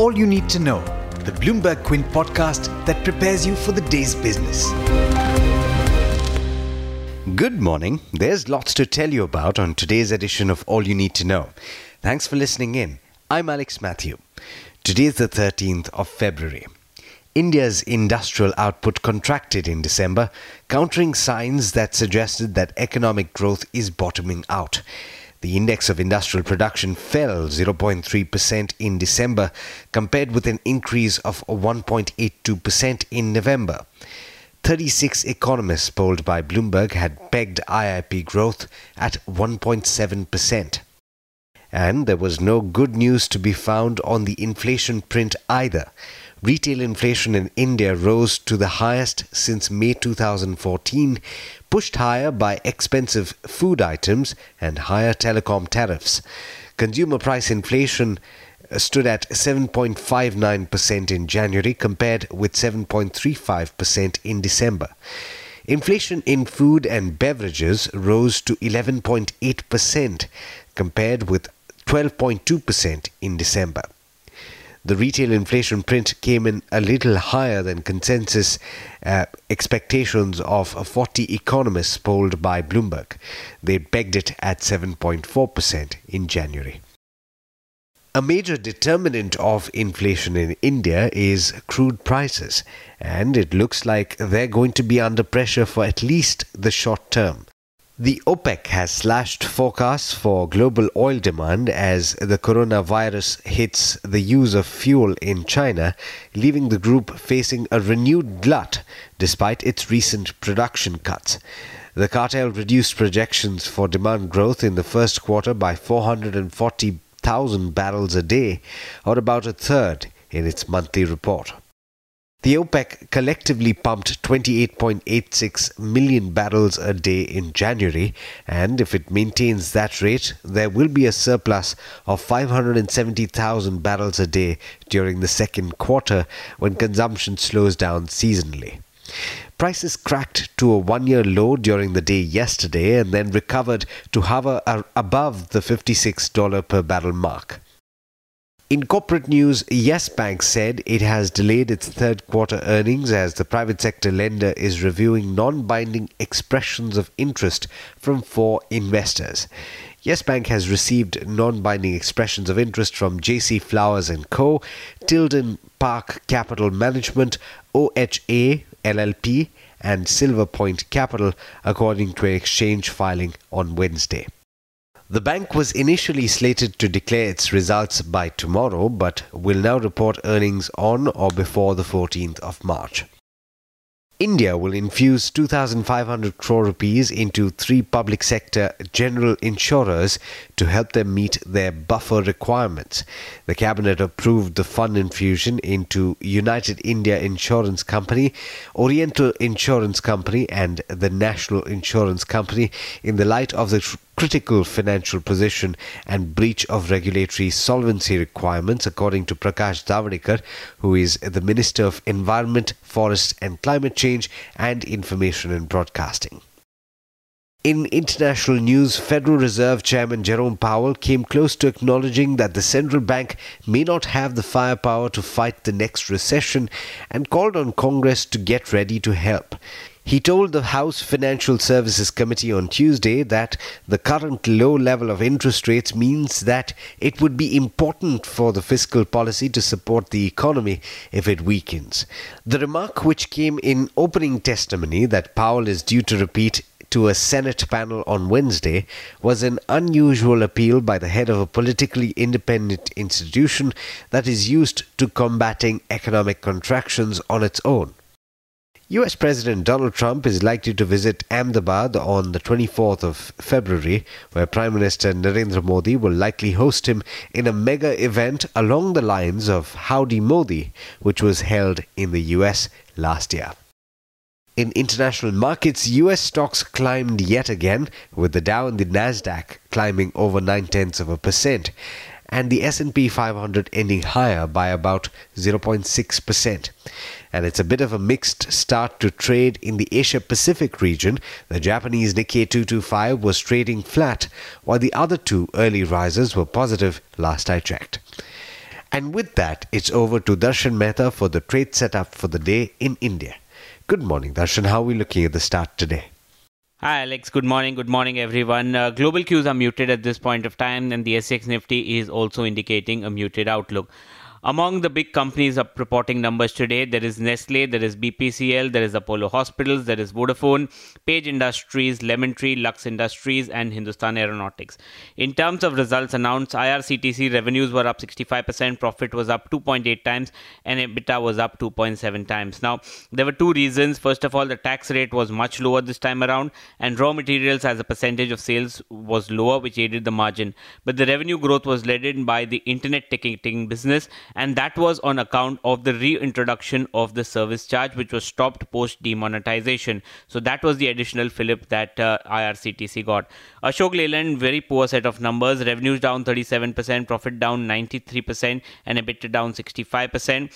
all you need to know, the Bloomberg Quint podcast that prepares you for the day's business. Good morning. There's lots to tell you about on today's edition of All You Need to Know. Thanks for listening in. I'm Alex Matthew. Today is the 13th of February. India's industrial output contracted in December, countering signs that suggested that economic growth is bottoming out. The index of industrial production fell 0.3% in December, compared with an increase of 1.82% in November. 36 economists polled by Bloomberg had pegged IIP growth at 1.7%. And there was no good news to be found on the inflation print either. Retail inflation in India rose to the highest since May 2014, pushed higher by expensive food items and higher telecom tariffs. Consumer price inflation uh, stood at 7.59% in January compared with 7.35% in December. Inflation in food and beverages rose to 11.8% compared with 12.2% in December. The retail inflation print came in a little higher than consensus uh, expectations of 40 economists polled by Bloomberg. They pegged it at 7.4% in January. A major determinant of inflation in India is crude prices, and it looks like they're going to be under pressure for at least the short term. The OPEC has slashed forecasts for global oil demand as the coronavirus hits the use of fuel in China, leaving the group facing a renewed glut despite its recent production cuts. The cartel reduced projections for demand growth in the first quarter by 440,000 barrels a day, or about a third, in its monthly report. The OPEC collectively pumped 28.86 million barrels a day in January, and if it maintains that rate, there will be a surplus of 570,000 barrels a day during the second quarter when consumption slows down seasonally. Prices cracked to a one year low during the day yesterday and then recovered to hover above the $56 per barrel mark. In corporate news, Yes Bank said it has delayed its third quarter earnings as the private sector lender is reviewing non binding expressions of interest from four investors. Yes Bank has received non binding expressions of interest from JC Flowers Co., Tilden Park Capital Management, OHA LLP, and Silver Point Capital, according to an exchange filing on Wednesday. The bank was initially slated to declare its results by tomorrow, but will now report earnings on or before the 14th of March. India will infuse 2,500 crore rupees into three public sector general insurers to help them meet their buffer requirements. The cabinet approved the fund infusion into United India Insurance Company, Oriental Insurance Company, and the National Insurance Company in the light of the critical financial position and breach of regulatory solvency requirements, according to Prakash Javadekar, who is the Minister of Environment, Forest and Climate Change and Information and Broadcasting. In international news, Federal Reserve Chairman Jerome Powell came close to acknowledging that the central bank may not have the firepower to fight the next recession and called on Congress to get ready to help. He told the House Financial Services Committee on Tuesday that the current low level of interest rates means that it would be important for the fiscal policy to support the economy if it weakens. The remark, which came in opening testimony that Powell is due to repeat to a Senate panel on Wednesday was an unusual appeal by the head of a politically independent institution that is used to combating economic contractions on its own. US President Donald Trump is likely to visit Ahmedabad on the 24th of February, where Prime Minister Narendra Modi will likely host him in a mega event along the lines of Howdy Modi, which was held in the US last year. In international markets, US stocks climbed yet again, with the Dow and the Nasdaq climbing over 9 tenths of a percent, and the S&P 500 ending higher by about 0.6% and it's a bit of a mixed start to trade in the Asia Pacific region. The Japanese Nikkei 225 was trading flat, while the other two early risers were positive last I checked. And with that, it's over to Darshan Mehta for the trade setup for the day in India. Good morning, Darshan. How are we looking at the start today? Hi, Alex. Good morning. Good morning, everyone. Uh, global cues are muted at this point of time, and the SGX Nifty is also indicating a muted outlook. Among the big companies are reporting numbers today, there is Nestle, there is BPCL, there is Apollo Hospitals, there is Vodafone, Page Industries, Lemon Tree, Lux Industries, and Hindustan Aeronautics. In terms of results announced, IRCTC revenues were up 65%, profit was up 2.8 times, and EBITDA was up 2.7 times. Now, there were two reasons. First of all, the tax rate was much lower this time around, and raw materials as a percentage of sales was lower, which aided the margin. But the revenue growth was led in by the internet ticketing business and that was on account of the reintroduction of the service charge, which was stopped post demonetization. So that was the additional fillip that uh, IRCTC got. Ashok Leyland, very poor set of numbers. Revenues down 37%, profit down 93%, and EBITDA down 65%.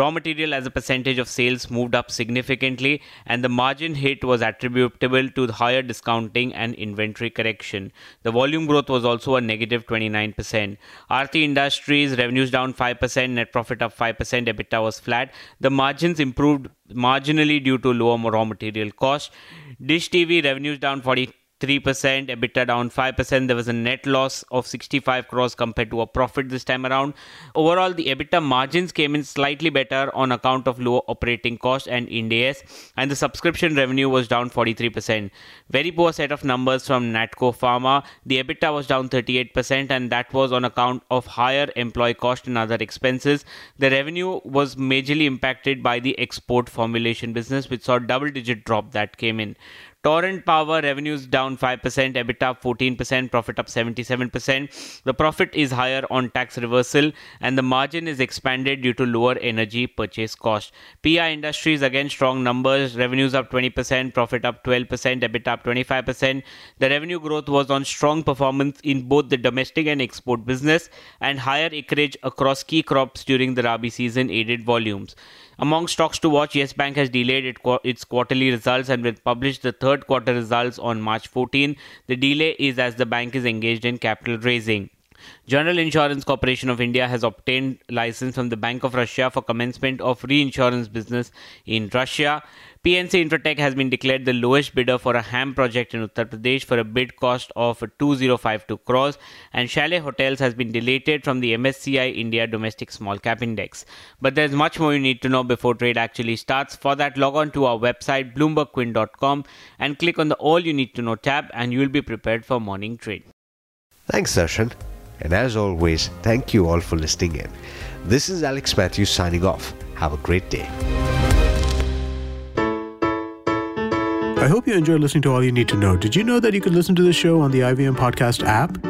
Raw material as a percentage of sales moved up significantly, and the margin hit was attributable to higher discounting and inventory correction. The volume growth was also a negative 29%. Aarti Industries revenues down 5%, net profit up 5%, EBITDA was flat. The margins improved marginally due to lower raw material cost. Dish TV revenues down 40 3%, EBITDA down 5%. There was a net loss of 65 crores compared to a profit this time around. Overall, the EBITDA margins came in slightly better on account of lower operating costs and Ind AS, and the subscription revenue was down 43%. Very poor set of numbers from Natco Pharma. The EBITDA was down 38%, and that was on account of higher employee cost and other expenses. The revenue was majorly impacted by the export formulation business, which saw double digit drop that came in. Torrent Power revenues down 5%, EBITDA up 14%, profit up 77%. The profit is higher on tax reversal and the margin is expanded due to lower energy purchase cost. PI Industries again strong numbers, revenues up 20%, profit up 12%, EBITDA up 25%. The revenue growth was on strong performance in both the domestic and export business and higher acreage across key crops during the Rabi season aided volumes. Among stocks to watch, Yes Bank has delayed it, its quarterly results and will publish the third quarter results on March 14. The delay is as the bank is engaged in capital raising. General Insurance Corporation of India has obtained license from the Bank of Russia for commencement of reinsurance business in Russia. PNC Infratech has been declared the lowest bidder for a HAM project in Uttar Pradesh for a bid cost of 2052 crores and Chalet Hotels has been deleted from the MSCI India Domestic Small Cap Index. But there's much more you need to know before trade actually starts. For that, log on to our website bloombergquint.com and click on the All You Need to Know tab and you will be prepared for morning trade. Thanks, Darshan. And as always, thank you all for listening in. This is Alex Matthews signing off. Have a great day. I hope you enjoyed listening to All You Need to Know. Did you know that you can listen to the show on the IVM Podcast app?